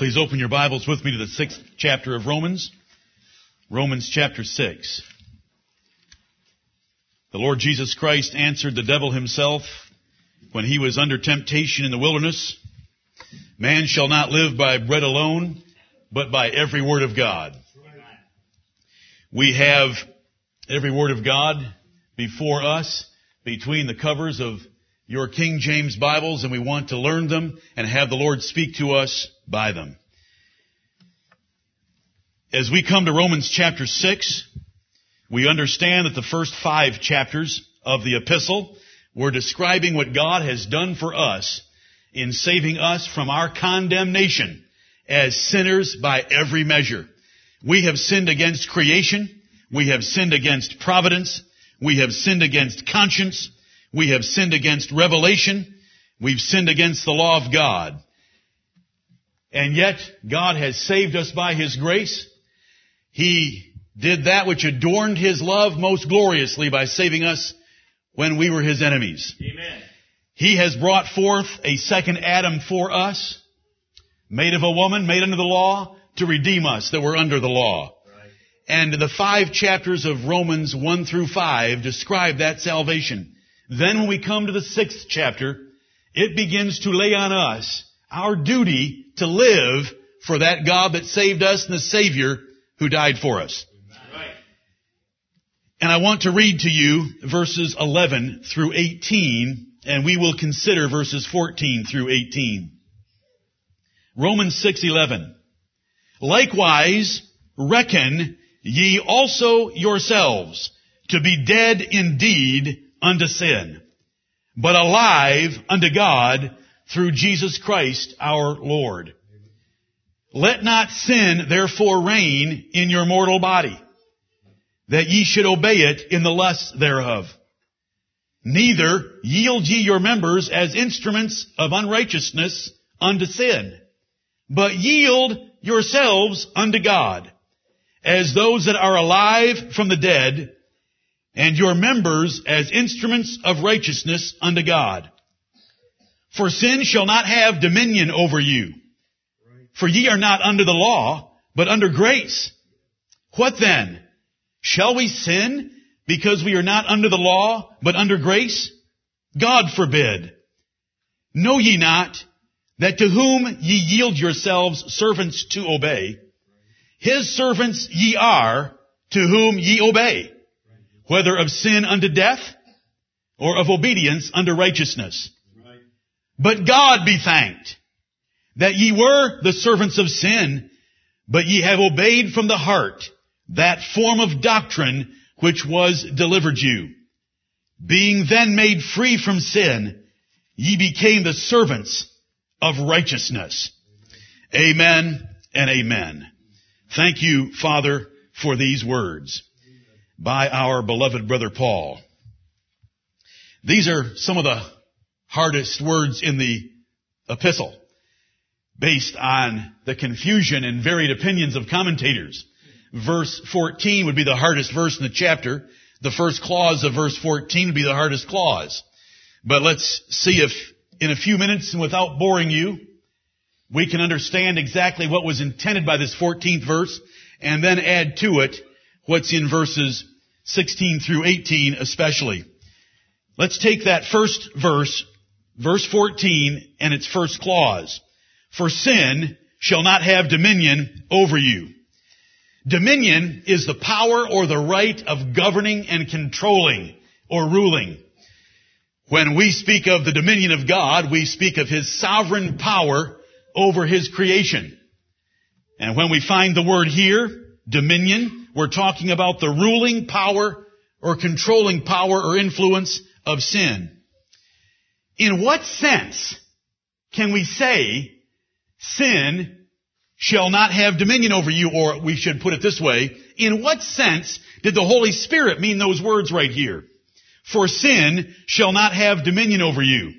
Please open your Bibles with me to the sixth chapter of Romans. Romans chapter 6. The Lord Jesus Christ answered the devil himself when he was under temptation in the wilderness. Man shall not live by bread alone, but by every word of God. We have every word of God before us between the covers of your King James Bibles and we want to learn them and have the Lord speak to us by them. As we come to Romans chapter 6, we understand that the first five chapters of the epistle were describing what God has done for us in saving us from our condemnation as sinners by every measure. We have sinned against creation. We have sinned against providence. We have sinned against conscience. We have sinned against revelation. We've sinned against the law of God. And yet, God has saved us by His grace. He did that which adorned His love most gloriously by saving us when we were His enemies. Amen. He has brought forth a second Adam for us, made of a woman, made under the law, to redeem us that were under the law. Right. And the five chapters of Romans 1 through 5 describe that salvation. Then when we come to the sixth chapter, it begins to lay on us our duty to live for that God that saved us and the Savior who died for us. Right. And I want to read to you verses 11 through 18, and we will consider verses 14 through 18. Romans 6:11. Likewise, reckon ye also yourselves to be dead indeed unto sin, but alive unto God through Jesus Christ our Lord. Let not sin therefore reign in your mortal body, that ye should obey it in the lusts thereof. Neither yield ye your members as instruments of unrighteousness unto sin, but yield yourselves unto God, as those that are alive from the dead, and your members as instruments of righteousness unto God. For sin shall not have dominion over you. For ye are not under the law, but under grace. What then? Shall we sin because we are not under the law, but under grace? God forbid. Know ye not that to whom ye yield yourselves servants to obey, his servants ye are to whom ye obey, whether of sin unto death or of obedience unto righteousness. Right. But God be thanked that ye were the servants of sin, but ye have obeyed from the heart that form of doctrine which was delivered you. Being then made free from sin, ye became the servants of righteousness. Amen and amen. Thank you, Father, for these words by our beloved brother Paul. These are some of the hardest words in the epistle based on the confusion and varied opinions of commentators. Verse 14 would be the hardest verse in the chapter. The first clause of verse 14 would be the hardest clause. But let's see if in a few minutes and without boring you, we can understand exactly what was intended by this 14th verse and then add to it what's in verses 16 through 18 especially. Let's take that first verse, verse 14 and its first clause. For sin shall not have dominion over you. Dominion is the power or the right of governing and controlling or ruling. When we speak of the dominion of God, we speak of His sovereign power over His creation. And when we find the word here, dominion, we're talking about the ruling power or controlling power or influence of sin. In what sense can we say sin shall not have dominion over you, or we should put it this way, in what sense did the Holy Spirit mean those words right here? For sin shall not have dominion over you.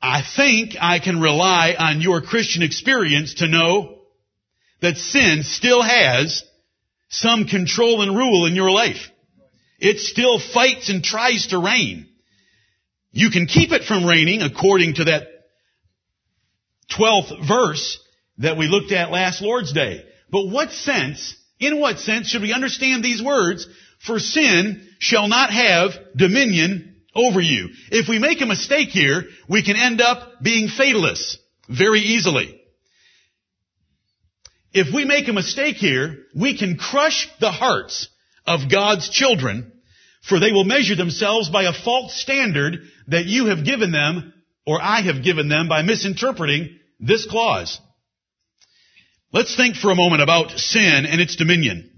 I think I can rely on your Christian experience to know that sin still has some control and rule in your life. It still fights and tries to reign. You can keep it from reigning according to that 12th verse that we looked at last Lord's Day. But what sense, in what sense should we understand these words? For sin shall not have dominion over you. If we make a mistake here, we can end up being fatalists very easily. If we make a mistake here, we can crush the hearts of God's children, for they will measure themselves by a false standard that you have given them, or I have given them by misinterpreting this clause. Let's think for a moment about sin and its dominion.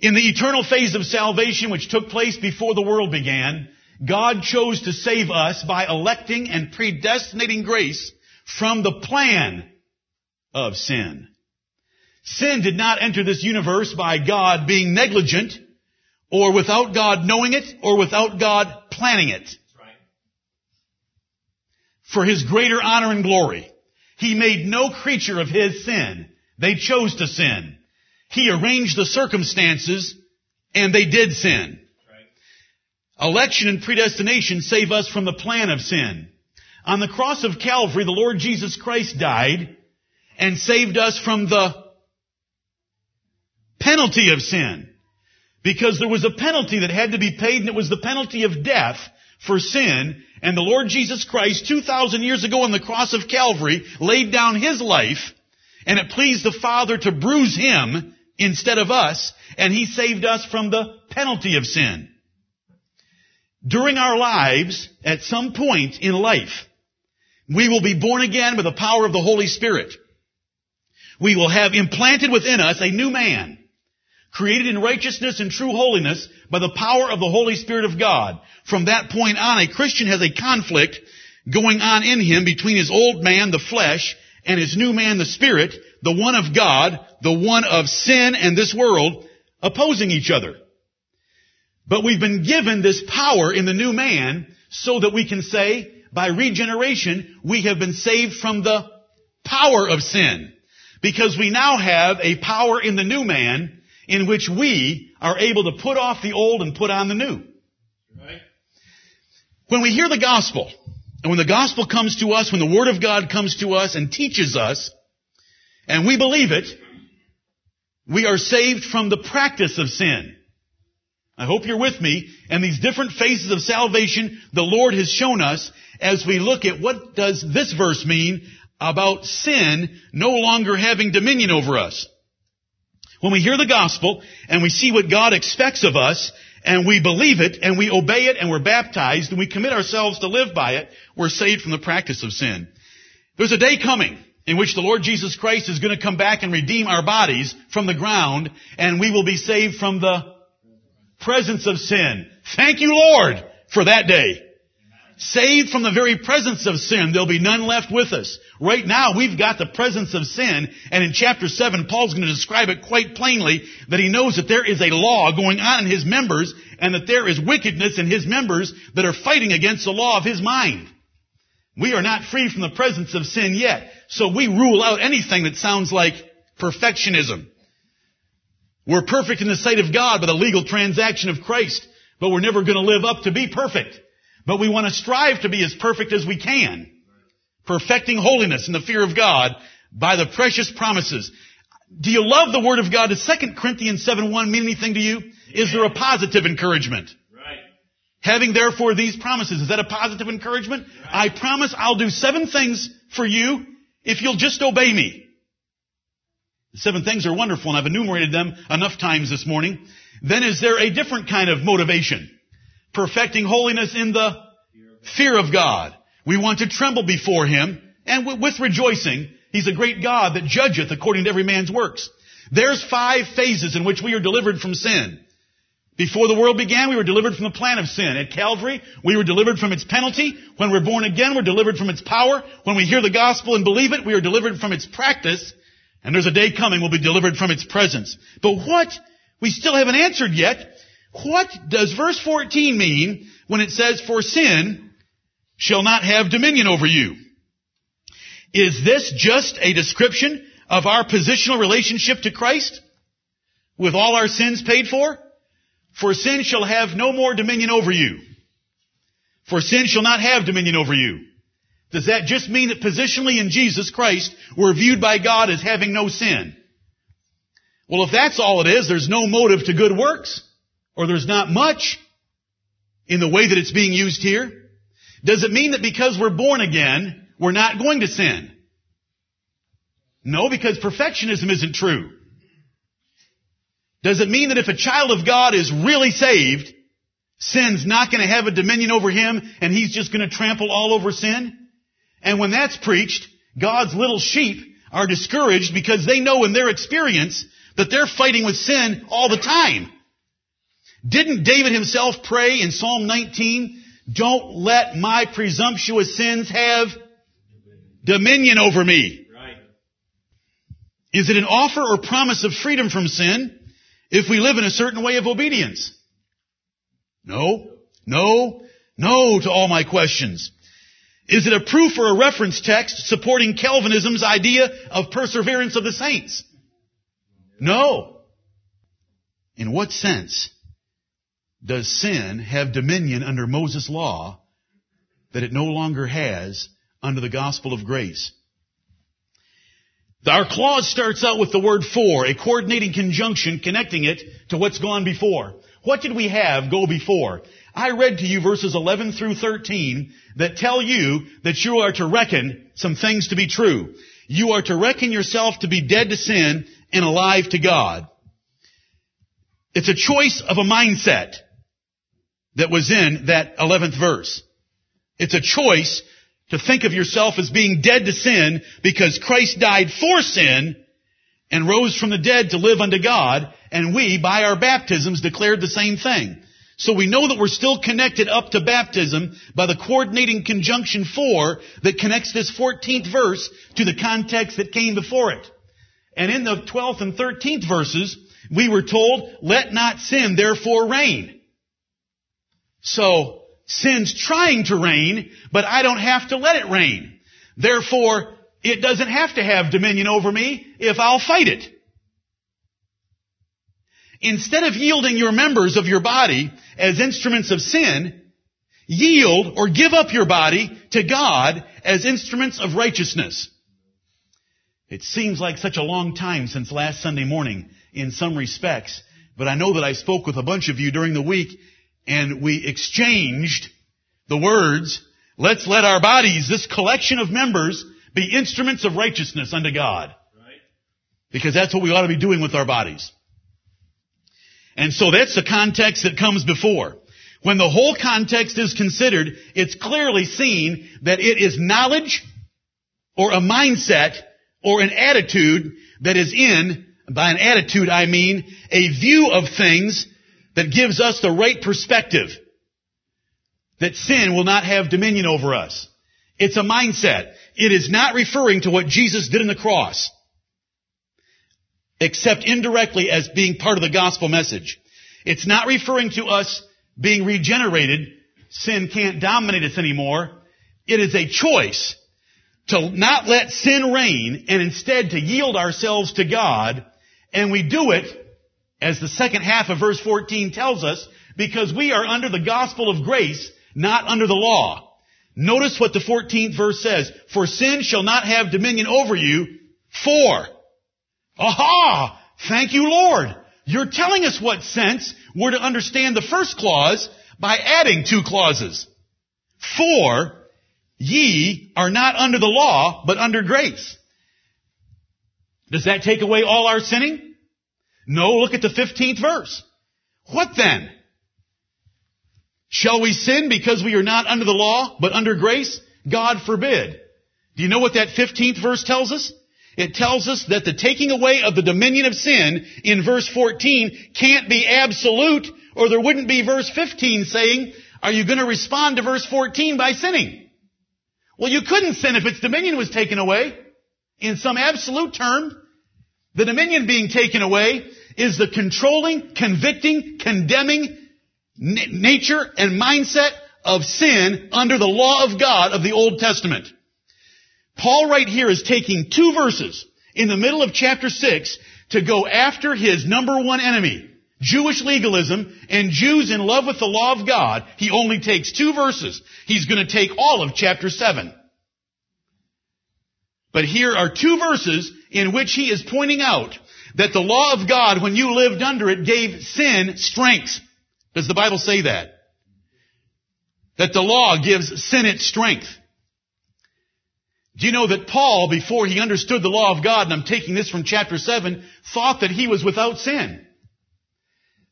In the eternal phase of salvation which took place before the world began, God chose to save us by electing and predestinating grace from the plan of sin. Sin did not enter this universe by God being negligent or without God knowing it or without God planning it. For His greater honor and glory. He made no creature of His sin. They chose to sin. He arranged the circumstances and they did sin. Election and predestination save us from the plan of sin. On the cross of Calvary, the Lord Jesus Christ died and saved us from the penalty of sin. Because there was a penalty that had to be paid and it was the penalty of death for sin. And the Lord Jesus Christ, 2,000 years ago on the cross of Calvary, laid down His life and it pleased the Father to bruise Him instead of us and He saved us from the penalty of sin. During our lives, at some point in life, we will be born again by the power of the Holy Spirit. We will have implanted within us a new man created in righteousness and true holiness by the power of the Holy Spirit of God. From that point on, a Christian has a conflict going on in him between his old man, the flesh, and his new man, the spirit, the one of God, the one of sin and this world, opposing each other. But we've been given this power in the new man so that we can say, by regeneration, we have been saved from the power of sin. Because we now have a power in the new man in which we are able to put off the old and put on the new. Right. When we hear the gospel, and when the gospel comes to us, when the word of God comes to us and teaches us, and we believe it, we are saved from the practice of sin. I hope you're with me. And these different phases of salvation the Lord has shown us as we look at what does this verse mean about sin no longer having dominion over us. When we hear the gospel and we see what God expects of us and we believe it and we obey it and we're baptized and we commit ourselves to live by it, we're saved from the practice of sin. There's a day coming in which the Lord Jesus Christ is going to come back and redeem our bodies from the ground and we will be saved from the presence of sin. Thank you Lord for that day. Saved from the very presence of sin, there'll be none left with us. Right now, we've got the presence of sin, and in chapter 7, Paul's going to describe it quite plainly that he knows that there is a law going on in his members, and that there is wickedness in his members that are fighting against the law of his mind. We are not free from the presence of sin yet, so we rule out anything that sounds like perfectionism. We're perfect in the sight of God by the legal transaction of Christ, but we're never going to live up to be perfect. But we want to strive to be as perfect as we can. Perfecting holiness in the fear of God by the precious promises. Do you love the Word of God? Does 2 Corinthians 7 1 mean anything to you? Is there a positive encouragement? Right. Having therefore these promises, is that a positive encouragement? Right. I promise I'll do seven things for you if you'll just obey me. The seven things are wonderful and I've enumerated them enough times this morning. Then is there a different kind of motivation? Perfecting holiness in the fear of God. We want to tremble before Him and with rejoicing. He's a great God that judgeth according to every man's works. There's five phases in which we are delivered from sin. Before the world began, we were delivered from the plan of sin. At Calvary, we were delivered from its penalty. When we're born again, we're delivered from its power. When we hear the gospel and believe it, we are delivered from its practice. And there's a day coming we'll be delivered from its presence. But what we still haven't answered yet what does verse 14 mean when it says, for sin shall not have dominion over you? Is this just a description of our positional relationship to Christ? With all our sins paid for? For sin shall have no more dominion over you. For sin shall not have dominion over you. Does that just mean that positionally in Jesus Christ, we're viewed by God as having no sin? Well, if that's all it is, there's no motive to good works, or there's not much in the way that it's being used here. Does it mean that because we're born again, we're not going to sin? No, because perfectionism isn't true. Does it mean that if a child of God is really saved, sin's not going to have a dominion over him and he's just going to trample all over sin? And when that's preached, God's little sheep are discouraged because they know in their experience that they're fighting with sin all the time. Didn't David himself pray in Psalm 19, don't let my presumptuous sins have dominion over me? Right. Is it an offer or promise of freedom from sin if we live in a certain way of obedience? No. No. No to all my questions. Is it a proof or a reference text supporting Calvinism's idea of perseverance of the saints? No. In what sense does sin have dominion under Moses' law that it no longer has under the gospel of grace? Our clause starts out with the word for, a coordinating conjunction connecting it to what's gone before. What did we have go before? I read to you verses 11 through 13 that tell you that you are to reckon some things to be true. You are to reckon yourself to be dead to sin and alive to God. It's a choice of a mindset that was in that 11th verse. It's a choice to think of yourself as being dead to sin because Christ died for sin and rose from the dead to live unto God, and we, by our baptisms, declared the same thing. So we know that we're still connected up to baptism by the coordinating conjunction for that connects this 14th verse to the context that came before it. And in the 12th and 13th verses, we were told, let not sin therefore reign. So, Sin's trying to reign, but I don't have to let it reign. Therefore, it doesn't have to have dominion over me if I'll fight it. Instead of yielding your members of your body as instruments of sin, yield or give up your body to God as instruments of righteousness. It seems like such a long time since last Sunday morning in some respects, but I know that I spoke with a bunch of you during the week and we exchanged the words, let's let our bodies, this collection of members, be instruments of righteousness unto God. Right. Because that's what we ought to be doing with our bodies. And so that's the context that comes before. When the whole context is considered, it's clearly seen that it is knowledge or a mindset or an attitude that is in, by an attitude I mean, a view of things that gives us the right perspective that sin will not have dominion over us. It's a mindset. It is not referring to what Jesus did on the cross, except indirectly as being part of the gospel message. It's not referring to us being regenerated. Sin can't dominate us anymore. It is a choice to not let sin reign and instead to yield ourselves to God. And we do it, as the second half of verse 14 tells us, because we are under the gospel of grace, not under the law. Notice what the 14th verse says. For sin shall not have dominion over you, for. Aha! Thank you, Lord. You're telling us what sense we're to understand the first clause by adding two clauses. For ye are not under the law, but under grace. Does that take away all our sinning? No, look at the 15th verse. What then? Shall we sin because we are not under the law, but under grace? God forbid. Do you know what that 15th verse tells us? It tells us that the taking away of the dominion of sin in verse 14 can't be absolute, or there wouldn't be verse 15 saying, are you going to respond to verse 14 by sinning? Well, you couldn't sin if its dominion was taken away. In some absolute term, the dominion being taken away is the controlling, convicting, condemning nature and mindset of sin under the law of God of the Old Testament. Paul right here is taking two verses in the middle of chapter 6 to go after his number one enemy, Jewish legalism and Jews in love with the law of God. He only takes two verses. He's going to take all of chapter 7. But here are two verses in which he is pointing out that the law of God, when you lived under it, gave sin strength. Does the Bible say that? That the law gives sin its strength. Do you know that Paul, before he understood the law of God, and I'm taking this from chapter 7, thought that he was without sin.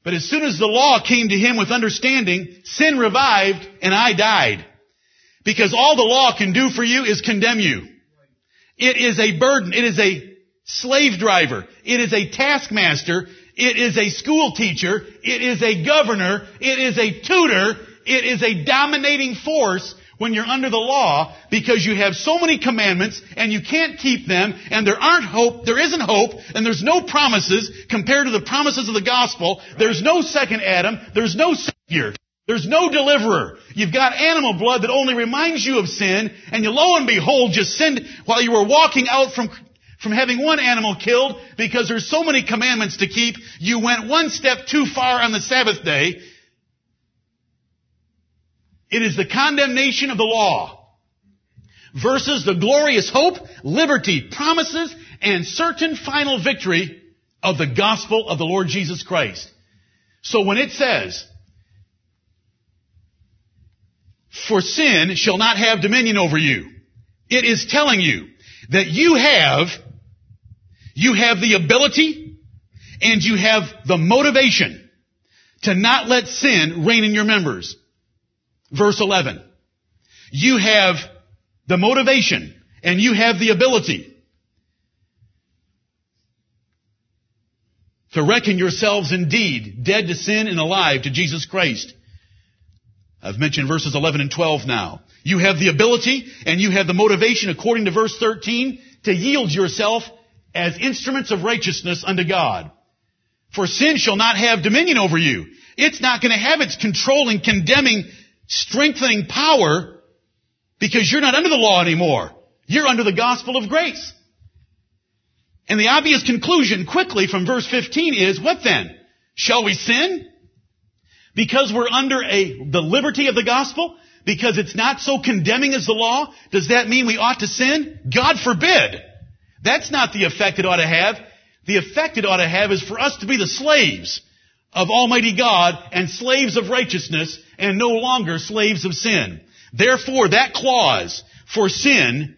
But as soon as the law came to him with understanding, sin revived and I died. Because all the law can do for you is condemn you. It is a burden. It is a slave driver. It is a taskmaster. It is a school teacher. It is a governor. It is a tutor. It is a dominating force when you're under the law because you have so many commandments and you can't keep them and there aren't hope, there isn't hope and there's no promises compared to the promises of the gospel. There's no second Adam. There's no Savior. There's no deliverer. You've got animal blood that only reminds you of sin and you lo and behold just sinned while you were walking out from from having one animal killed because there's so many commandments to keep. You went one step too far on the Sabbath day it is the condemnation of the law versus the glorious hope, liberty, promises, and certain final victory of the gospel of the Lord Jesus Christ. So when it says, for sin shall not have dominion over you, it is telling you that you have, you have the ability and you have the motivation to not let sin reign in your members. Verse 11. You have the motivation and you have the ability to reckon yourselves indeed dead to sin and alive to Jesus Christ. I've mentioned verses 11 and 12 now. You have the ability and you have the motivation according to verse 13 to yield yourself as instruments of righteousness unto God. For sin shall not have dominion over you. It's not going to have its controlling, condemning strengthening power because you're not under the law anymore. You're under the gospel of grace. And the obvious conclusion quickly from verse 15 is, what then? Shall we sin? Because we're under a, the liberty of the gospel? Because it's not so condemning as the law? Does that mean we ought to sin? God forbid. That's not the effect it ought to have. The effect it ought to have is for us to be the slaves of Almighty God and slaves of righteousness and no longer slaves of sin. Therefore, that clause for sin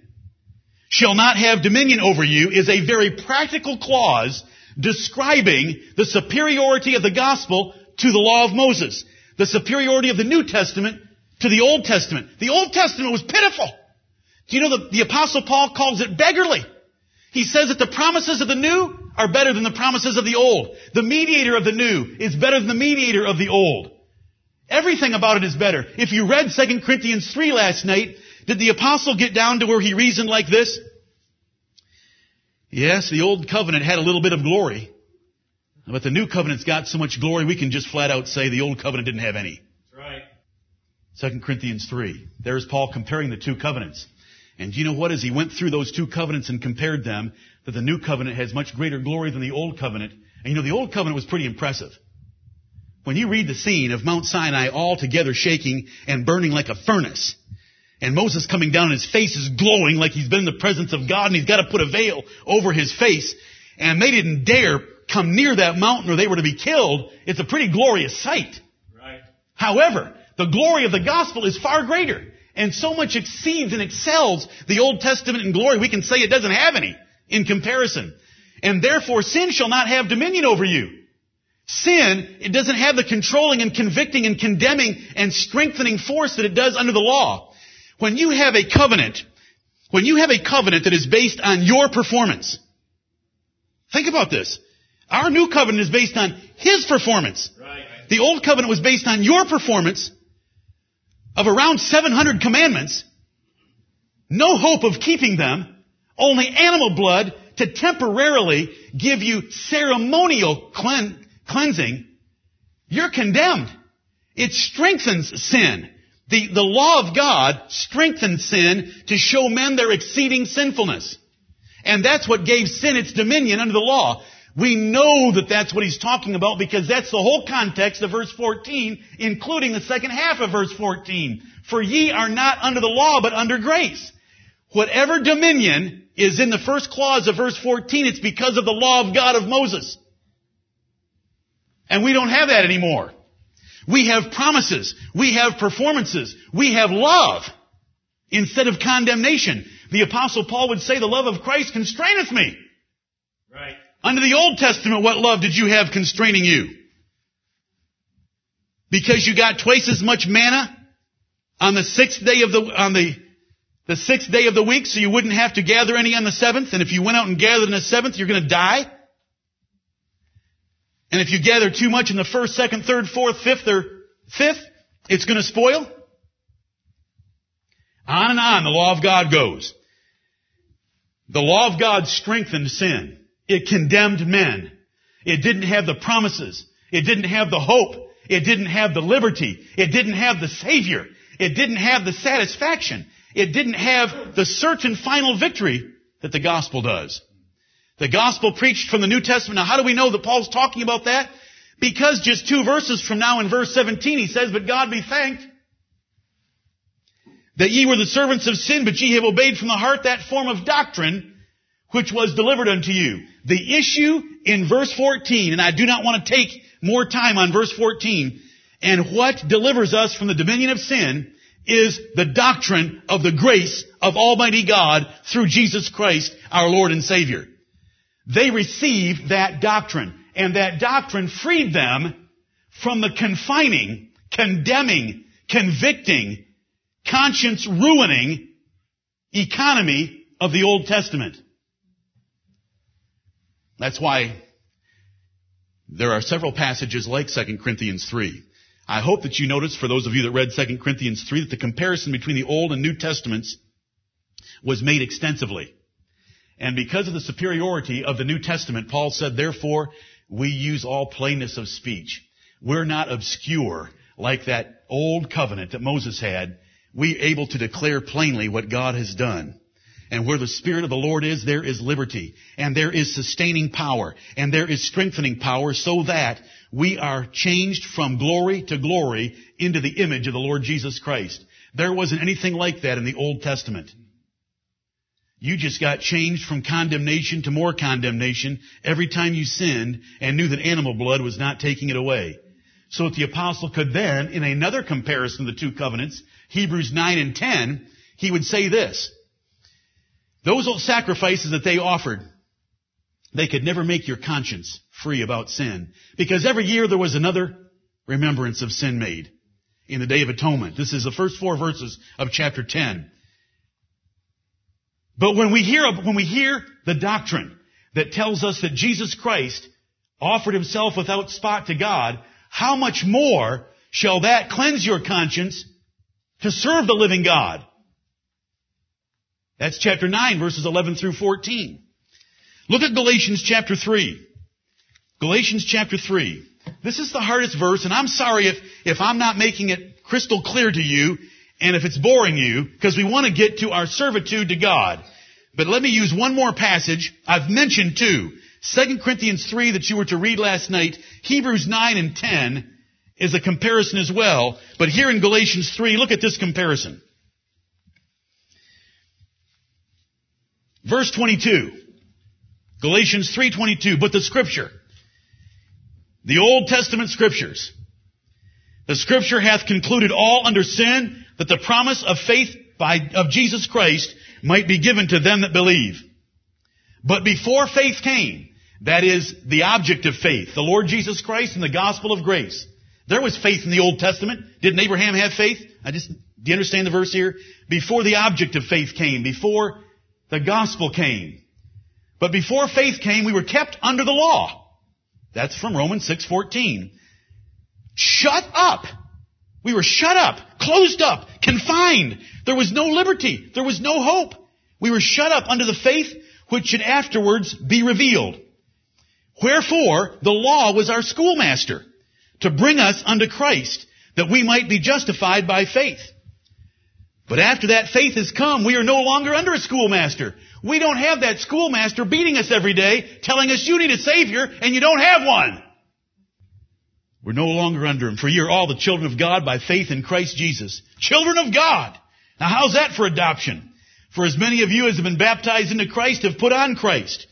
shall not have dominion over you is a very practical clause describing the superiority of the gospel to the law of Moses, the superiority of the New Testament to the Old Testament. The Old Testament was pitiful. Do you know the, apostle Paul calls it beggarly? He says that the promises of the new are better than the promises of the old. The mediator of the new is better than the mediator of the old. Everything about it is better. If you read 2 Corinthians 3 last night, did the apostle get down to where he reasoned like this? Yes, the old covenant had a little bit of glory. But the new covenant's got so much glory we can just flat out say the old covenant didn't have any. That's right. 2 Corinthians 3. There's Paul comparing the two covenants. And do you know what? As he went through those two covenants and compared them, that the new covenant has much greater glory than the old covenant. And you know, the old covenant was pretty impressive. When you read the scene of Mount Sinai all together shaking and burning like a furnace, and Moses coming down and his face is glowing like he's been in the presence of God and he's got to put a veil over his face, and they didn't dare come near that mountain or they were to be killed, it's a pretty glorious sight. Right. However, the glory of the gospel is far greater and so much exceeds and excels the Old Testament in glory, we can say it doesn't have any in comparison. And therefore sin shall not have dominion over you. Sin, it doesn't have the controlling and convicting and condemning and strengthening force that it does under the law. When you have a covenant, when you have a covenant that is based on your performance, think about this. Our new covenant is based on His performance. Right. The old covenant was based on your performance of around 700 commandments, no hope of keeping them, only animal blood to temporarily give you ceremonial clean, cleansing, you're condemned. It strengthens sin. The, the law of God strengthens sin to show men their exceeding sinfulness. And that's what gave sin its dominion under the law. We know that that's what he's talking about because that's the whole context of verse 14, including the second half of verse 14. For ye are not under the law, but under grace. Whatever dominion is in the first clause of verse 14. It's because of the law of God of Moses. And we don't have that anymore. We have promises. We have performances. We have love instead of condemnation. The apostle Paul would say the love of Christ constraineth me. Right. Under the Old Testament, what love did you have constraining you? Because you got twice as much manna on the sixth day of the, on the, the sixth day of the week, so you wouldn't have to gather any on the seventh, and if you went out and gathered on the seventh, you're gonna die? And if you gather too much in the first, second, third, fourth, fifth, or fifth, it's gonna spoil? On and on the law of God goes. The law of God strengthened sin. It condemned men. It didn't have the promises. It didn't have the hope. It didn't have the liberty. It didn't have the Savior. It didn't have the satisfaction. It didn't have the certain final victory that the gospel does. The gospel preached from the New Testament. Now how do we know that Paul's talking about that? Because just two verses from now in verse 17 he says, But God be thanked that ye were the servants of sin, but ye have obeyed from the heart that form of doctrine which was delivered unto you. The issue in verse 14, and I do not want to take more time on verse 14, and what delivers us from the dominion of sin is the doctrine of the grace of Almighty God through Jesus Christ, our Lord and Savior. They received that doctrine, and that doctrine freed them from the confining, condemning, convicting, conscience ruining economy of the Old Testament. That's why there are several passages like 2 Corinthians 3. I hope that you noticed, for those of you that read 2 Corinthians 3, that the comparison between the Old and New Testaments was made extensively. And because of the superiority of the New Testament, Paul said, therefore, we use all plainness of speech. We're not obscure like that old covenant that Moses had. We're able to declare plainly what God has done. And where the Spirit of the Lord is, there is liberty. And there is sustaining power. And there is strengthening power so that we are changed from glory to glory into the image of the Lord Jesus Christ. There wasn't anything like that in the Old Testament. You just got changed from condemnation to more condemnation every time you sinned and knew that animal blood was not taking it away. So that the apostle could then, in another comparison of the two covenants, Hebrews 9 and 10, he would say this. Those old sacrifices that they offered, they could never make your conscience free about sin. Because every year there was another remembrance of sin made in the Day of Atonement. This is the first four verses of chapter 10. But when we hear, when we hear the doctrine that tells us that Jesus Christ offered himself without spot to God, how much more shall that cleanse your conscience to serve the living God? That's chapter 9 verses 11 through 14. Look at Galatians chapter 3. Galatians chapter 3. This is the hardest verse, and I'm sorry if, if I'm not making it crystal clear to you, and if it's boring you, because we want to get to our servitude to God. But let me use one more passage. I've mentioned two. 2 Corinthians 3 that you were to read last night, Hebrews 9 and 10 is a comparison as well. But here in Galatians 3, look at this comparison. Verse 22. Galatians 3.22. But the scripture, the Old Testament scriptures, the scripture hath concluded all under sin that the promise of faith by, of Jesus Christ might be given to them that believe. But before faith came, that is the object of faith, the Lord Jesus Christ and the gospel of grace. There was faith in the Old Testament. Didn't Abraham have faith? I just, do you understand the verse here? Before the object of faith came, before the gospel came. But before faith came, we were kept under the law. That's from Romans 6:14. Shut up. We were shut up, closed up, confined. There was no liberty. There was no hope. We were shut up under the faith which should afterwards be revealed. Wherefore, the law was our schoolmaster to bring us unto Christ that we might be justified by faith. But after that faith has come, we are no longer under a schoolmaster. We don't have that schoolmaster beating us every day, telling us you need a savior and you don't have one. We're no longer under him, for ye are all the children of God by faith in Christ Jesus. Children of God! Now how's that for adoption? For as many of you as have been baptized into Christ have put on Christ.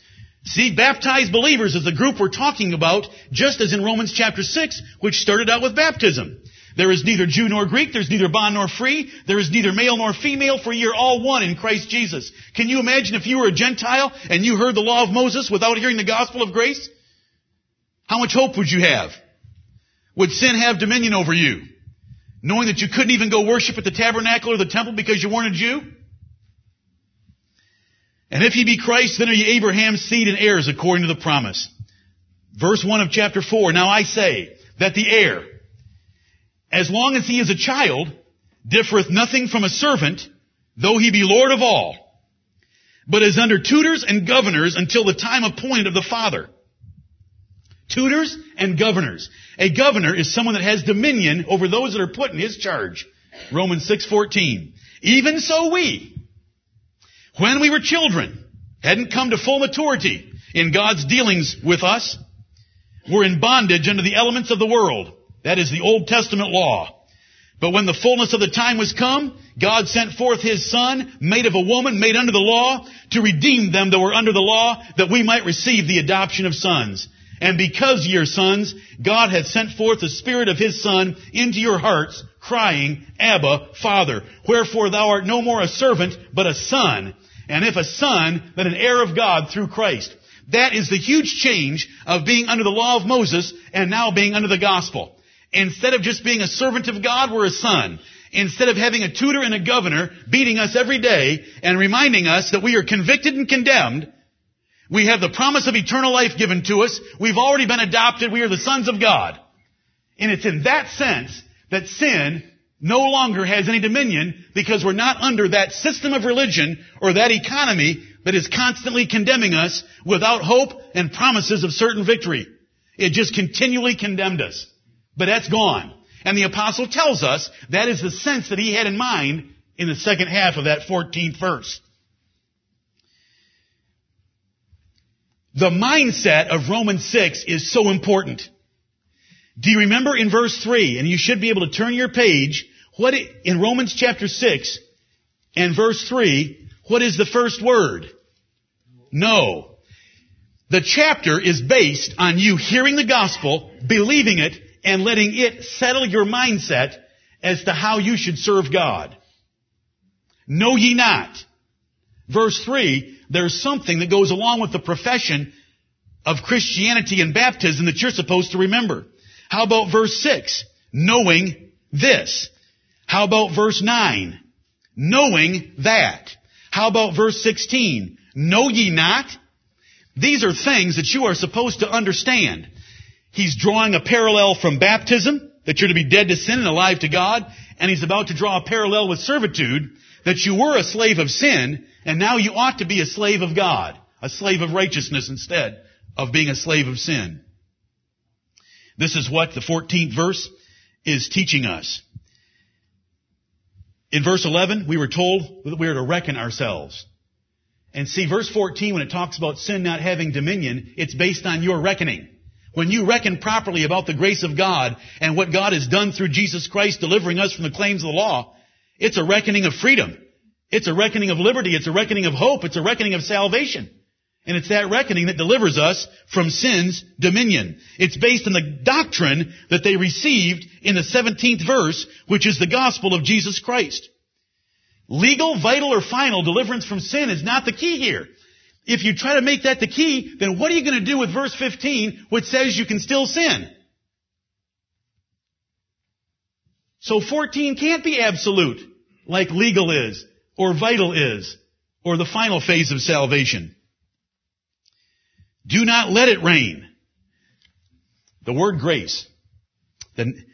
See, baptized believers is the group we're talking about, just as in Romans chapter 6, which started out with baptism. There is neither Jew nor Greek, there's neither bond nor free, there is neither male nor female, for ye are all one in Christ Jesus. Can you imagine if you were a Gentile and you heard the law of Moses without hearing the gospel of grace? How much hope would you have? Would sin have dominion over you? Knowing that you couldn't even go worship at the tabernacle or the temple because you weren't a Jew? And if ye be Christ, then are ye Abraham's seed and heirs according to the promise. Verse 1 of chapter 4, Now I say that the heir, as long as he is a child, differeth nothing from a servant, though he be Lord of all, but is under tutors and governors until the time appointed of the Father. Tutors and governors. A governor is someone that has dominion over those that are put in his charge. Romans 6:14. Even so we, when we were children, hadn't come to full maturity in God's dealings with us, were in bondage under the elements of the world. That is the Old Testament law. But when the fullness of the time was come, God sent forth His Son, made of a woman, made under the law, to redeem them that were under the law, that we might receive the adoption of sons. And because ye are sons, God hath sent forth the Spirit of His Son into your hearts, crying, Abba, Father. Wherefore thou art no more a servant, but a son. And if a son, then an heir of God through Christ. That is the huge change of being under the law of Moses and now being under the gospel. Instead of just being a servant of God, we're a son. Instead of having a tutor and a governor beating us every day and reminding us that we are convicted and condemned, we have the promise of eternal life given to us. We've already been adopted. We are the sons of God. And it's in that sense that sin no longer has any dominion because we're not under that system of religion or that economy that is constantly condemning us without hope and promises of certain victory. It just continually condemned us. But that's gone. And the apostle tells us that is the sense that he had in mind in the second half of that 14th verse. The mindset of Romans 6 is so important. Do you remember in verse 3, and you should be able to turn your page, what in Romans chapter 6 and verse 3, what is the first word? No. The chapter is based on you hearing the gospel, believing it, and letting it settle your mindset as to how you should serve God. Know ye not. Verse 3, there's something that goes along with the profession of Christianity and baptism that you're supposed to remember. How about verse 6? Knowing this. How about verse 9? Knowing that. How about verse 16? Know ye not? These are things that you are supposed to understand. He's drawing a parallel from baptism, that you're to be dead to sin and alive to God, and he's about to draw a parallel with servitude, that you were a slave of sin, and now you ought to be a slave of God, a slave of righteousness instead of being a slave of sin. This is what the 14th verse is teaching us. In verse 11, we were told that we are to reckon ourselves. And see, verse 14, when it talks about sin not having dominion, it's based on your reckoning. When you reckon properly about the grace of God and what God has done through Jesus Christ delivering us from the claims of the law, it's a reckoning of freedom. It's a reckoning of liberty. It's a reckoning of hope. It's a reckoning of salvation. And it's that reckoning that delivers us from sin's dominion. It's based on the doctrine that they received in the 17th verse, which is the gospel of Jesus Christ. Legal, vital, or final deliverance from sin is not the key here. If you try to make that the key, then what are you going to do with verse 15, which says you can still sin? So 14 can't be absolute, like legal is, or vital is, or the final phase of salvation. Do not let it reign. The word grace. Then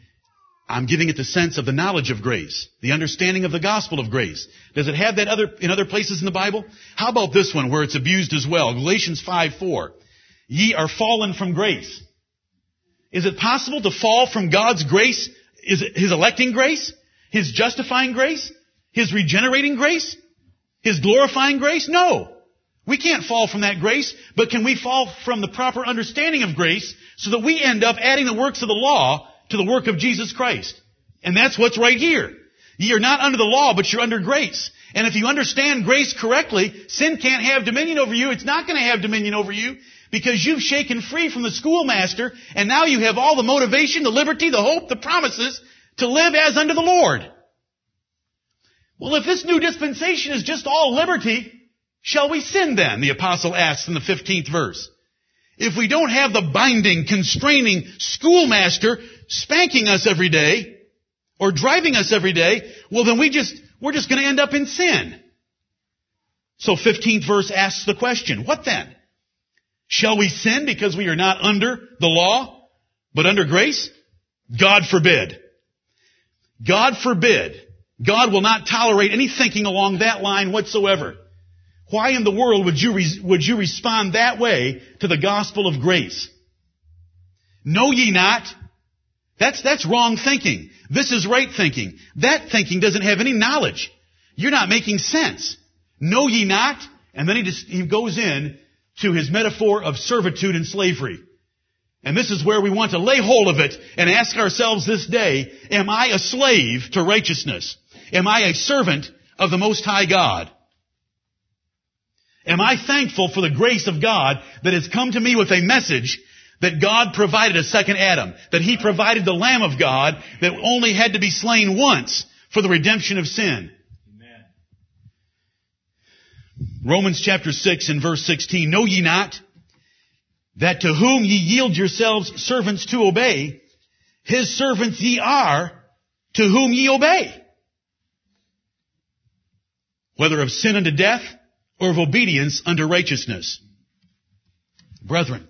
I'm giving it the sense of the knowledge of grace, the understanding of the gospel of grace. Does it have that other, in other places in the Bible? How about this one where it's abused as well? Galatians 5, 4. Ye are fallen from grace. Is it possible to fall from God's grace? Is it His electing grace? His justifying grace? His regenerating grace? His glorifying grace? No. We can't fall from that grace, but can we fall from the proper understanding of grace so that we end up adding the works of the law to the work of Jesus Christ? And that's what's right here. You're not under the law, but you're under grace. And if you understand grace correctly, sin can't have dominion over you. It's not going to have dominion over you because you've shaken free from the schoolmaster and now you have all the motivation, the liberty, the hope, the promises to live as under the Lord. Well, if this new dispensation is just all liberty, shall we sin then? The apostle asks in the 15th verse. If we don't have the binding, constraining schoolmaster spanking us every day or driving us every day, well then we just, we're just going to end up in sin. So 15th verse asks the question, what then? Shall we sin because we are not under the law, but under grace? God forbid. God forbid. God will not tolerate any thinking along that line whatsoever. Why in the world would you, would you respond that way to the gospel of grace? Know ye not? That's, that's wrong thinking. This is right thinking. That thinking doesn't have any knowledge. You're not making sense. Know ye not? And then he just, he goes in to his metaphor of servitude and slavery. And this is where we want to lay hold of it and ask ourselves this day, am I a slave to righteousness? Am I a servant of the Most High God? Am I thankful for the grace of God that has come to me with a message that God provided a second Adam, that He provided the Lamb of God that only had to be slain once for the redemption of sin? Amen. Romans chapter 6 and verse 16, Know ye not that to whom ye yield yourselves servants to obey, his servants ye are to whom ye obey. Whether of sin unto death or of obedience unto righteousness. Brethren,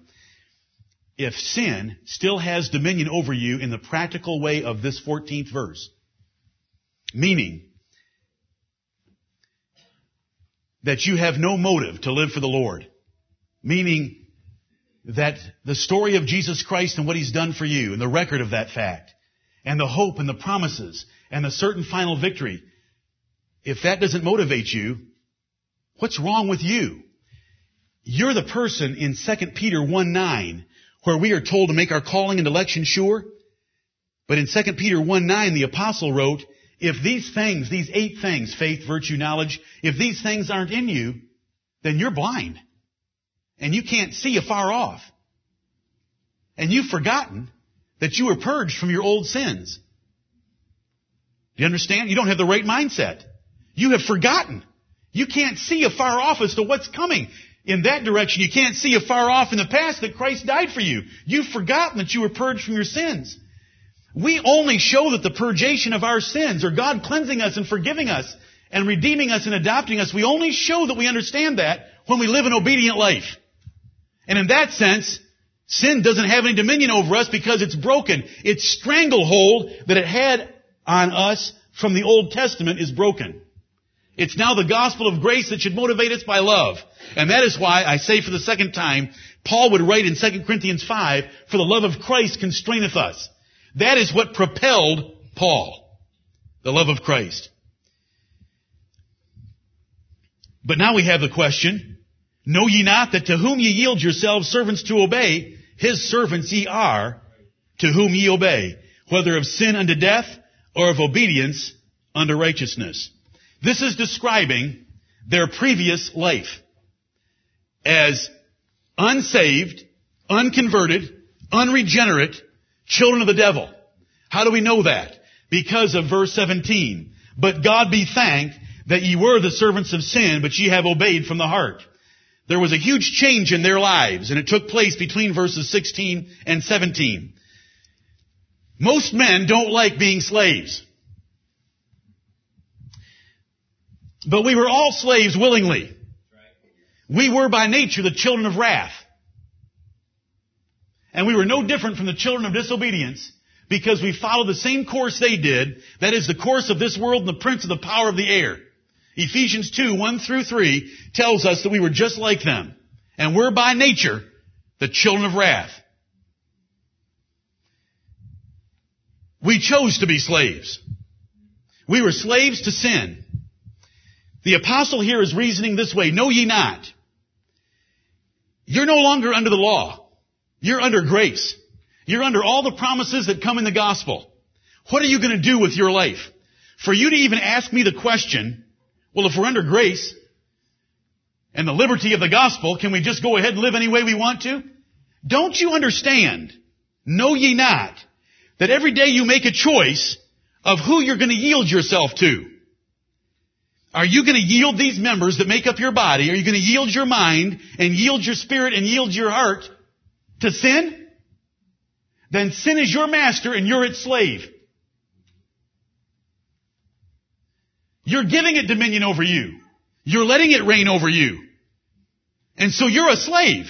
if sin still has dominion over you in the practical way of this 14th verse, meaning that you have no motive to live for the Lord, meaning that the story of Jesus Christ and what He's done for you and the record of that fact and the hope and the promises and the certain final victory, if that doesn't motivate you, what's wrong with you? You're the person in 2 Peter 1 9 where we are told to make our calling and election sure. But in 2 Peter 1 9, the apostle wrote, if these things, these eight things, faith, virtue, knowledge, if these things aren't in you, then you're blind and you can't see afar off. And you've forgotten that you were purged from your old sins. Do you understand? You don't have the right mindset. You have forgotten. You can't see afar off as to what's coming in that direction. You can't see afar off in the past that Christ died for you. You've forgotten that you were purged from your sins. We only show that the purgation of our sins, or God cleansing us and forgiving us, and redeeming us and adopting us, we only show that we understand that when we live an obedient life. And in that sense, sin doesn't have any dominion over us because it's broken. Its stranglehold that it had on us from the Old Testament is broken. It's now the gospel of grace that should motivate us by love. And that is why I say for the second time, Paul would write in 2 Corinthians 5, for the love of Christ constraineth us. That is what propelled Paul. The love of Christ. But now we have the question, Know ye not that to whom ye yield yourselves servants to obey, his servants ye are, to whom ye obey, whether of sin unto death or of obedience unto righteousness. This is describing their previous life as unsaved, unconverted, unregenerate children of the devil. How do we know that? Because of verse 17. But God be thanked that ye were the servants of sin, but ye have obeyed from the heart. There was a huge change in their lives, and it took place between verses 16 and 17. Most men don't like being slaves. But we were all slaves willingly. We were by nature the children of wrath. And we were no different from the children of disobedience because we followed the same course they did. That is the course of this world and the prince of the power of the air. Ephesians 2, 1 through 3 tells us that we were just like them. And we're by nature the children of wrath. We chose to be slaves. We were slaves to sin. The apostle here is reasoning this way, know ye not. You're no longer under the law. You're under grace. You're under all the promises that come in the gospel. What are you going to do with your life? For you to even ask me the question, Well, if we're under grace and the liberty of the gospel, can we just go ahead and live any way we want to? Don't you understand? Know ye not that every day you make a choice of who you're going to yield yourself to? Are you going to yield these members that make up your body? Are you going to yield your mind and yield your spirit and yield your heart to sin? Then sin is your master and you're its slave. You're giving it dominion over you. You're letting it reign over you. And so you're a slave.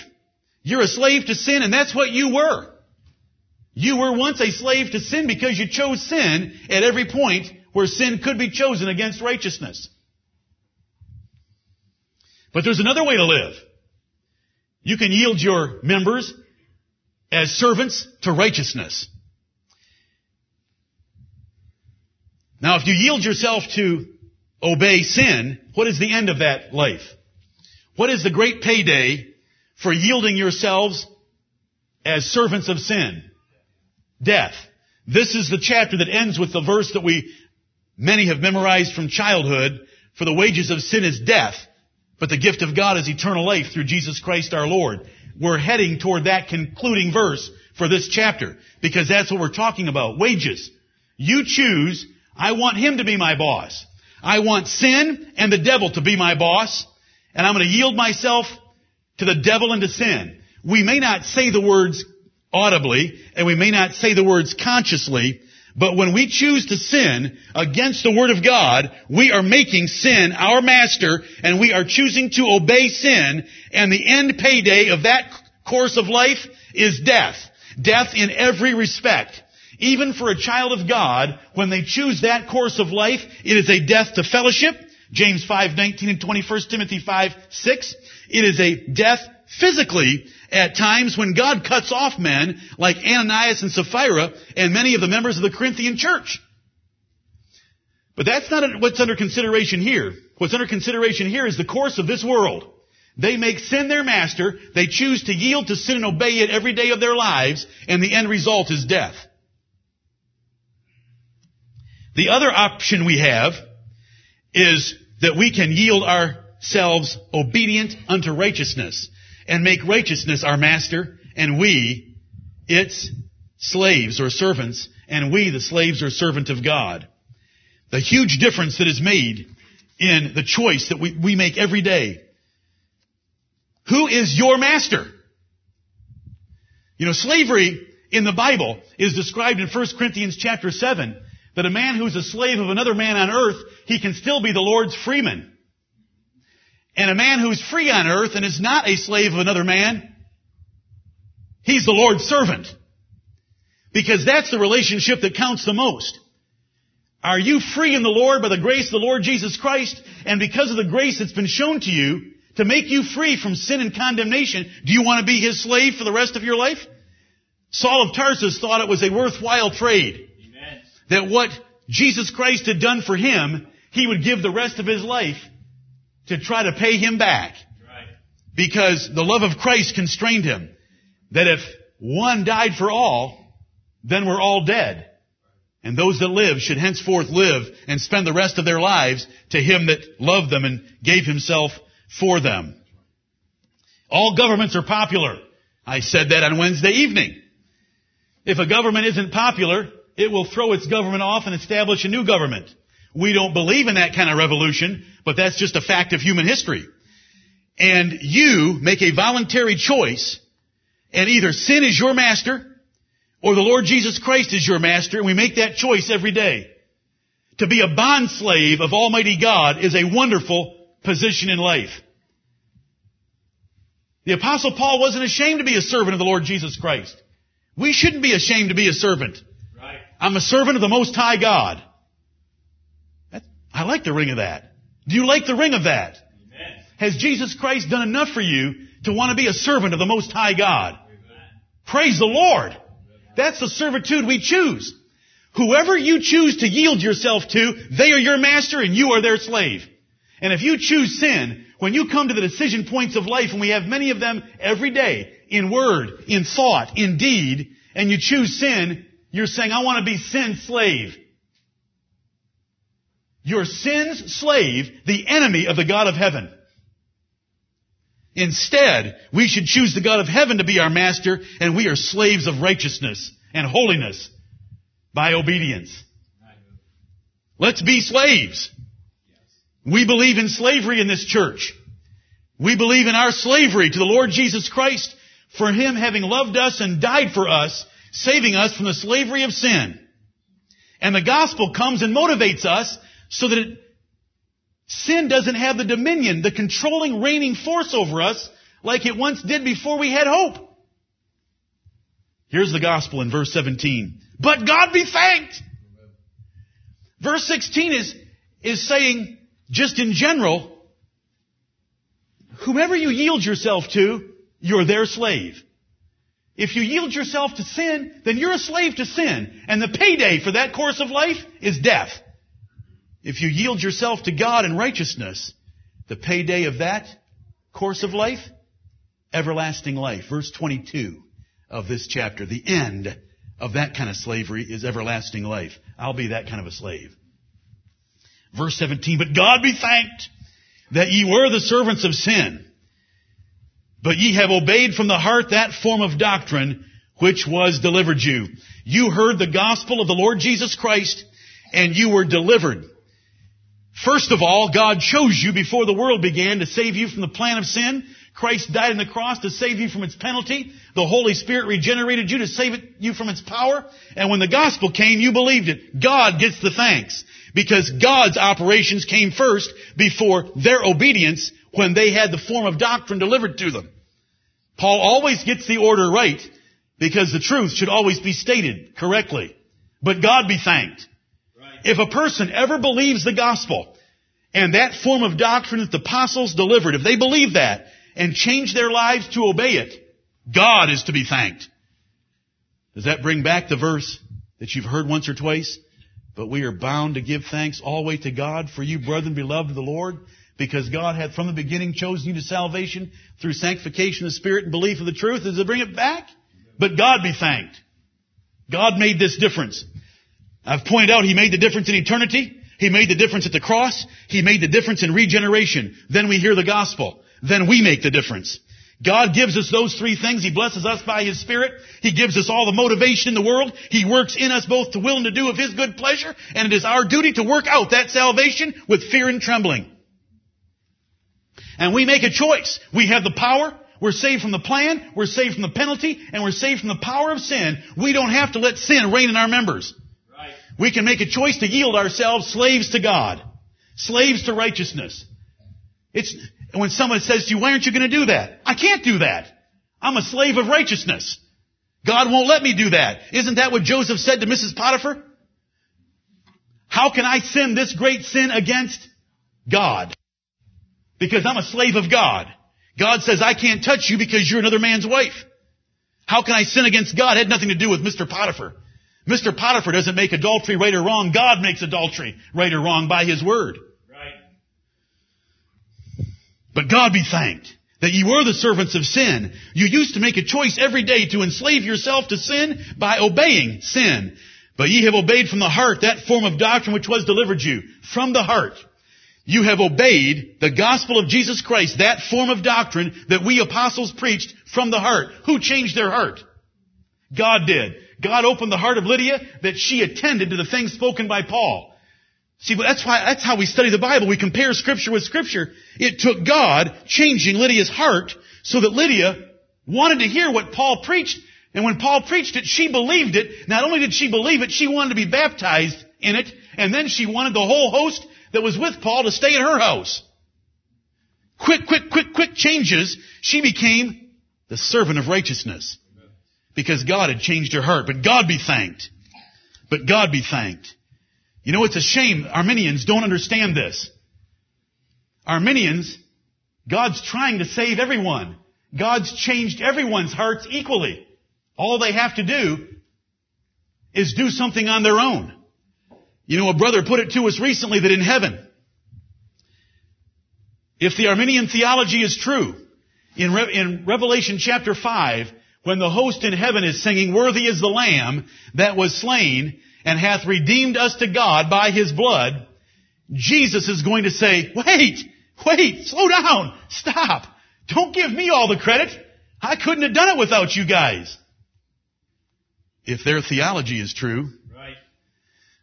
You're a slave to sin and that's what you were. You were once a slave to sin because you chose sin at every point where sin could be chosen against righteousness. But there's another way to live. You can yield your members as servants to righteousness. Now, if you yield yourself to obey sin, what is the end of that life? What is the great payday for yielding yourselves as servants of sin? Death. This is the chapter that ends with the verse that we, many have memorized from childhood, for the wages of sin is death, but the gift of God is eternal life through Jesus Christ our Lord. We're heading toward that concluding verse for this chapter, because that's what we're talking about. Wages. You choose, I want him to be my boss. I want sin and the devil to be my boss, and I'm going to yield myself to the devil and to sin. We may not say the words audibly, and we may not say the words consciously, but when we choose to sin against the Word of God, we are making sin our master, and we are choosing to obey sin, and the end payday of that course of life is death. Death in every respect. Even for a child of God, when they choose that course of life, it is a death to fellowship. James 5, 19 and 21 Timothy 5, 6. It is a death physically at times when God cuts off men like Ananias and Sapphira and many of the members of the Corinthian church. But that's not what's under consideration here. What's under consideration here is the course of this world. They make sin their master, they choose to yield to sin and obey it every day of their lives, and the end result is death. The other option we have is that we can yield ourselves obedient unto righteousness and make righteousness our master and we its slaves or servants and we the slaves or servant of God. The huge difference that is made in the choice that we, we make every day. Who is your master? You know, slavery in the Bible is described in 1 Corinthians chapter 7 that a man who's a slave of another man on earth, he can still be the Lord's freeman. And a man who's free on earth and is not a slave of another man, he's the Lord's servant. Because that's the relationship that counts the most. Are you free in the Lord by the grace of the Lord Jesus Christ? And because of the grace that's been shown to you to make you free from sin and condemnation, do you want to be his slave for the rest of your life? Saul of Tarsus thought it was a worthwhile trade that what Jesus Christ had done for him, he would give the rest of his life to try to pay him back. Because the love of Christ constrained him. That if one died for all, then we're all dead. And those that live should henceforth live and spend the rest of their lives to him that loved them and gave himself for them. All governments are popular. I said that on Wednesday evening. If a government isn't popular, it will throw its government off and establish a new government. We don't believe in that kind of revolution, but that's just a fact of human history. And you make a voluntary choice, and either sin is your master, or the Lord Jesus Christ is your master, and we make that choice every day. To be a bond slave of Almighty God is a wonderful position in life. The apostle Paul wasn't ashamed to be a servant of the Lord Jesus Christ. We shouldn't be ashamed to be a servant. I'm a servant of the Most High God. I like the ring of that. Do you like the ring of that? Amen. Has Jesus Christ done enough for you to want to be a servant of the Most High God? Amen. Praise the Lord. That's the servitude we choose. Whoever you choose to yield yourself to, they are your master and you are their slave. And if you choose sin, when you come to the decision points of life, and we have many of them every day, in word, in thought, in deed, and you choose sin, you're saying, I want to be sin slave. Your sin's slave, the enemy of the God of heaven. Instead, we should choose the God of heaven to be our master, and we are slaves of righteousness and holiness by obedience. Let's be slaves. We believe in slavery in this church. We believe in our slavery to the Lord Jesus Christ for Him having loved us and died for us, saving us from the slavery of sin. And the gospel comes and motivates us so that it, sin doesn't have the dominion, the controlling, reigning force over us like it once did before we had hope. Here's the gospel in verse 17. But God be thanked! Verse 16 is, is saying, just in general, whomever you yield yourself to, you're their slave. If you yield yourself to sin, then you're a slave to sin. And the payday for that course of life is death. If you yield yourself to God in righteousness, the payday of that course of life, everlasting life. Verse 22 of this chapter, the end of that kind of slavery is everlasting life. I'll be that kind of a slave. Verse 17, but God be thanked that ye were the servants of sin, but ye have obeyed from the heart that form of doctrine which was delivered you. You heard the gospel of the Lord Jesus Christ and you were delivered. First of all, God chose you before the world began to save you from the plan of sin. Christ died on the cross to save you from its penalty. The Holy Spirit regenerated you to save you from its power. And when the gospel came, you believed it. God gets the thanks because God's operations came first before their obedience when they had the form of doctrine delivered to them. Paul always gets the order right because the truth should always be stated correctly. But God be thanked. If a person ever believes the gospel and that form of doctrine that the apostles delivered, if they believe that and change their lives to obey it, God is to be thanked. Does that bring back the verse that you've heard once or twice? But we are bound to give thanks always to God for you, brethren, beloved of the Lord, because God had from the beginning chosen you to salvation through sanctification of the Spirit and belief of the truth. Does it bring it back? But God be thanked. God made this difference. I've pointed out He made the difference in eternity. He made the difference at the cross. He made the difference in regeneration. Then we hear the gospel. Then we make the difference. God gives us those three things. He blesses us by His Spirit. He gives us all the motivation in the world. He works in us both to will and to do of His good pleasure. And it is our duty to work out that salvation with fear and trembling. And we make a choice. We have the power. We're saved from the plan. We're saved from the penalty. And we're saved from the power of sin. We don't have to let sin reign in our members. We can make a choice to yield ourselves slaves to God. Slaves to righteousness. It's, when someone says to you, why aren't you going to do that? I can't do that. I'm a slave of righteousness. God won't let me do that. Isn't that what Joseph said to Mrs. Potiphar? How can I sin this great sin against God? Because I'm a slave of God. God says I can't touch you because you're another man's wife. How can I sin against God? It had nothing to do with Mr. Potiphar. Mr. Potiphar doesn't make adultery right or wrong. God makes adultery right or wrong by His word. But God be thanked that ye were the servants of sin. You used to make a choice every day to enslave yourself to sin by obeying sin. But ye have obeyed from the heart that form of doctrine which was delivered you. From the heart. You have obeyed the gospel of Jesus Christ, that form of doctrine that we apostles preached from the heart. Who changed their heart? God did. God opened the heart of Lydia that she attended to the things spoken by Paul. See, that's why, that's how we study the Bible. We compare scripture with scripture. It took God changing Lydia's heart so that Lydia wanted to hear what Paul preached. And when Paul preached it, she believed it. Not only did she believe it, she wanted to be baptized in it. And then she wanted the whole host that was with Paul to stay at her house. Quick, quick, quick, quick changes. She became the servant of righteousness. Because God had changed her heart. But God be thanked. But God be thanked. You know, it's a shame Arminians don't understand this. Arminians, God's trying to save everyone. God's changed everyone's hearts equally. All they have to do is do something on their own. You know, a brother put it to us recently that in heaven, if the Arminian theology is true, in, Re- in Revelation chapter 5, when the host in heaven is singing, Worthy is the Lamb that was slain, and hath redeemed us to God by his blood, Jesus is going to say, wait, wait, slow down, stop. Don't give me all the credit. I couldn't have done it without you guys. If their theology is true, Right.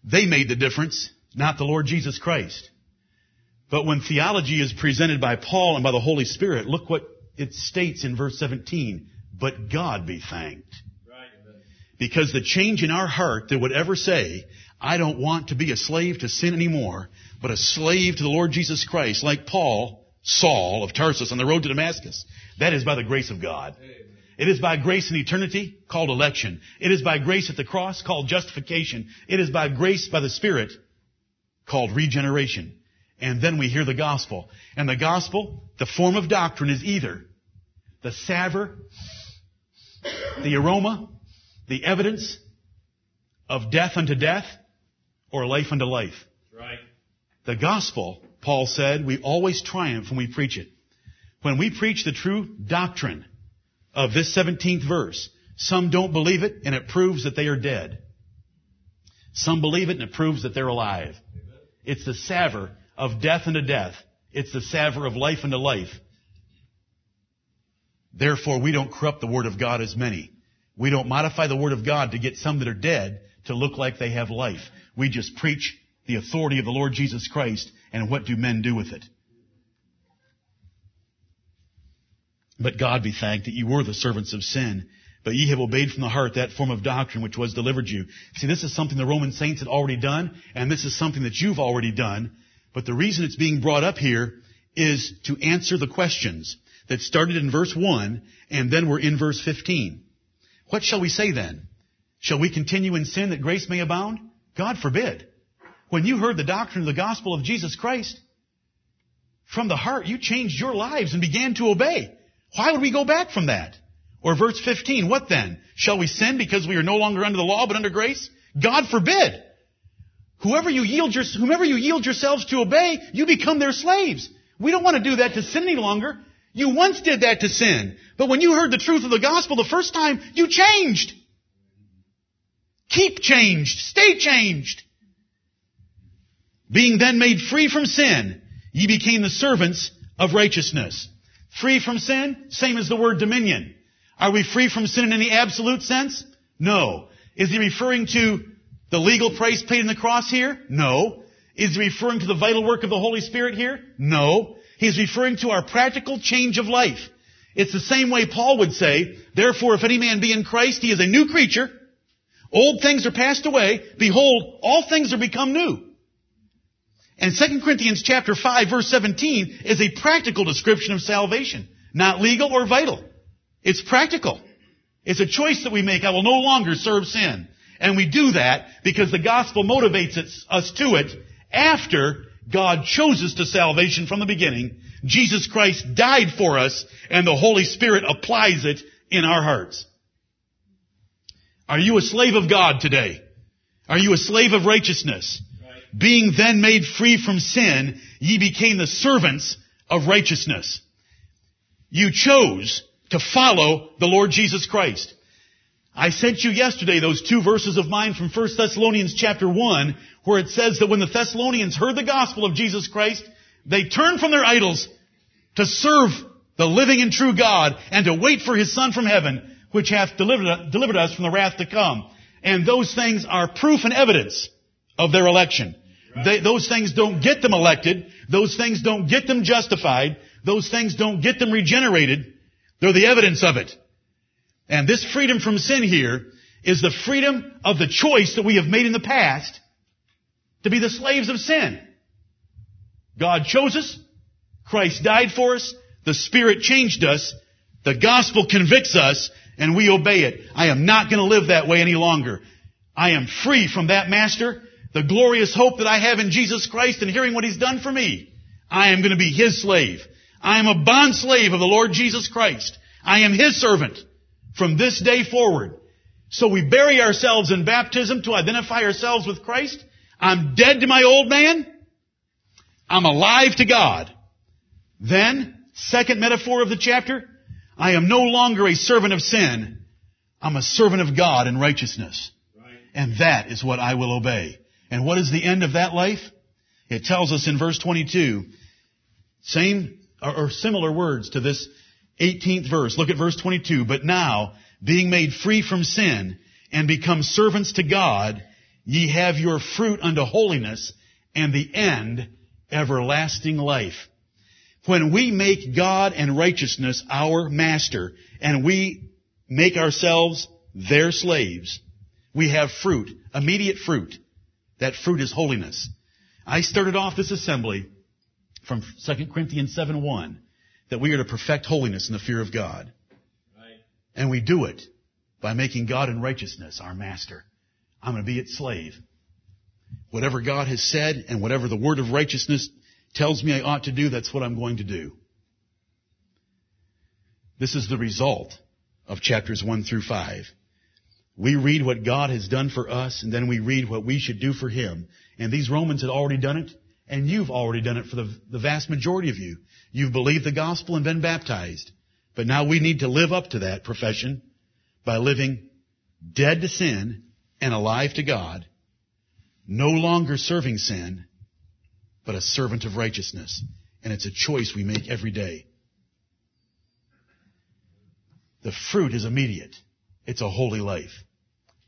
they made the difference, not the Lord Jesus Christ. But when theology is presented by Paul and by the Holy Spirit, look what it states in verse 17. But God be thanked. Because the change in our heart that would ever say, I don't want to be a slave to sin anymore, but a slave to the Lord Jesus Christ, like Paul, Saul of Tarsus on the road to Damascus, that is by the grace of God. It is by grace in eternity called election. It is by grace at the cross called justification. It is by grace by the Spirit called regeneration. And then we hear the gospel. And the gospel, the form of doctrine is either the savor, the aroma, the evidence of death unto death, or life unto life. Right. The gospel, Paul said, we always triumph when we preach it. When we preach the true doctrine of this 17th verse, some don't believe it and it proves that they are dead. Some believe it and it proves that they're alive. It's the savor of death unto death. It's the savor of life unto life. Therefore, we don't corrupt the word of God as many. We don't modify the word of God to get some that are dead to look like they have life. We just preach the authority of the Lord Jesus Christ and what do men do with it. But God be thanked that you were the servants of sin, but ye have obeyed from the heart that form of doctrine which was delivered you. See, this is something the Roman saints had already done, and this is something that you've already done. But the reason it's being brought up here is to answer the questions that started in verse 1 and then were in verse 15. What shall we say then? Shall we continue in sin that grace may abound? God forbid. When you heard the doctrine of the gospel of Jesus Christ, from the heart you changed your lives and began to obey. Why would we go back from that? Or verse 15, what then? Shall we sin because we are no longer under the law but under grace? God forbid. Whoever you yield your, whomever you yield yourselves to obey, you become their slaves. We don't want to do that to sin any longer. You once did that to sin. But when you heard the truth of the gospel the first time, you changed. Keep changed. Stay changed. Being then made free from sin, ye became the servants of righteousness. Free from sin, same as the word dominion. Are we free from sin in any absolute sense? No. Is he referring to the legal price paid in the cross here? No. Is he referring to the vital work of the Holy Spirit here? No. He's referring to our practical change of life. It's the same way Paul would say, therefore if any man be in Christ, he is a new creature. Old things are passed away. Behold, all things are become new. And 2 Corinthians chapter 5 verse 17 is a practical description of salvation. Not legal or vital. It's practical. It's a choice that we make. I will no longer serve sin. And we do that because the gospel motivates us to it after God chose us to salvation from the beginning. Jesus Christ died for us and the Holy Spirit applies it in our hearts. Are you a slave of God today? Are you a slave of righteousness? Being then made free from sin, ye became the servants of righteousness. You chose to follow the Lord Jesus Christ. I sent you yesterday those two verses of mine from 1 Thessalonians chapter 1 where it says that when the Thessalonians heard the gospel of Jesus Christ, they turned from their idols to serve the living and true God and to wait for His Son from heaven, which hath delivered, delivered us from the wrath to come. And those things are proof and evidence of their election. They, those things don't get them elected. Those things don't get them justified. Those things don't get them regenerated. They're the evidence of it. And this freedom from sin here is the freedom of the choice that we have made in the past to be the slaves of sin. God chose us. Christ died for us. The Spirit changed us. The gospel convicts us and we obey it. I am not going to live that way any longer. I am free from that master. The glorious hope that I have in Jesus Christ and hearing what He's done for me. I am going to be His slave. I am a bond slave of the Lord Jesus Christ. I am His servant from this day forward. So we bury ourselves in baptism to identify ourselves with Christ. I'm dead to my old man. I'm alive to God. Then, second metaphor of the chapter, I am no longer a servant of sin. I'm a servant of God in righteousness. And that is what I will obey. And what is the end of that life? It tells us in verse 22, same or, or similar words to this 18th verse. Look at verse 22. But now, being made free from sin and become servants to God, ye have your fruit unto holiness and the end everlasting life. When we make God and righteousness our master and we make ourselves their slaves, we have fruit, immediate fruit. That fruit is holiness. I started off this assembly from 2 Corinthians 7 1 that we are to perfect holiness in the fear of God. Right. And we do it by making God and righteousness our master. I'm going to be its slave. Whatever God has said and whatever the word of righteousness tells me I ought to do, that's what I'm going to do. This is the result of chapters 1 through 5. We read what God has done for us, and then we read what we should do for Him. And these Romans had already done it, and you've already done it for the, the vast majority of you. You've believed the gospel and been baptized. But now we need to live up to that profession by living dead to sin and alive to God, no longer serving sin, but a servant of righteousness. And it's a choice we make every day. The fruit is immediate. It's a holy life.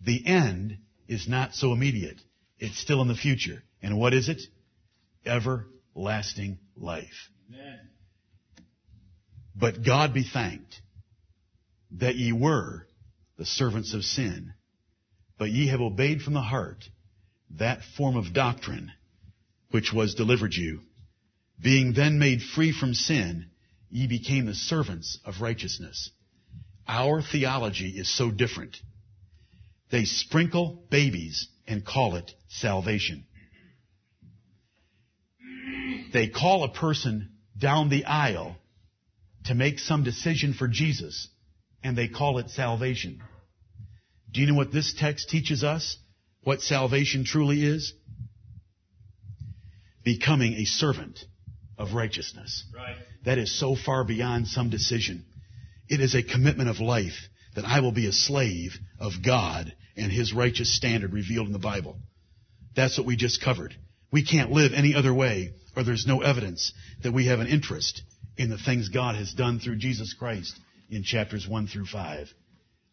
The end is not so immediate. It's still in the future. And what is it? Everlasting life. Amen. But God be thanked that ye were the servants of sin, but ye have obeyed from the heart that form of doctrine which was delivered you. Being then made free from sin, ye became the servants of righteousness. Our theology is so different. They sprinkle babies and call it salvation. They call a person down the aisle to make some decision for Jesus, and they call it salvation. Do you know what this text teaches us? What salvation truly is? Becoming a servant of righteousness. Right. That is so far beyond some decision. It is a commitment of life that I will be a slave of God and His righteous standard revealed in the Bible. That's what we just covered. We can't live any other way, or there's no evidence that we have an interest in the things God has done through Jesus Christ in chapters 1 through 5.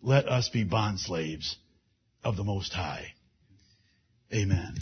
Let us be bond slaves of the Most High. Amen.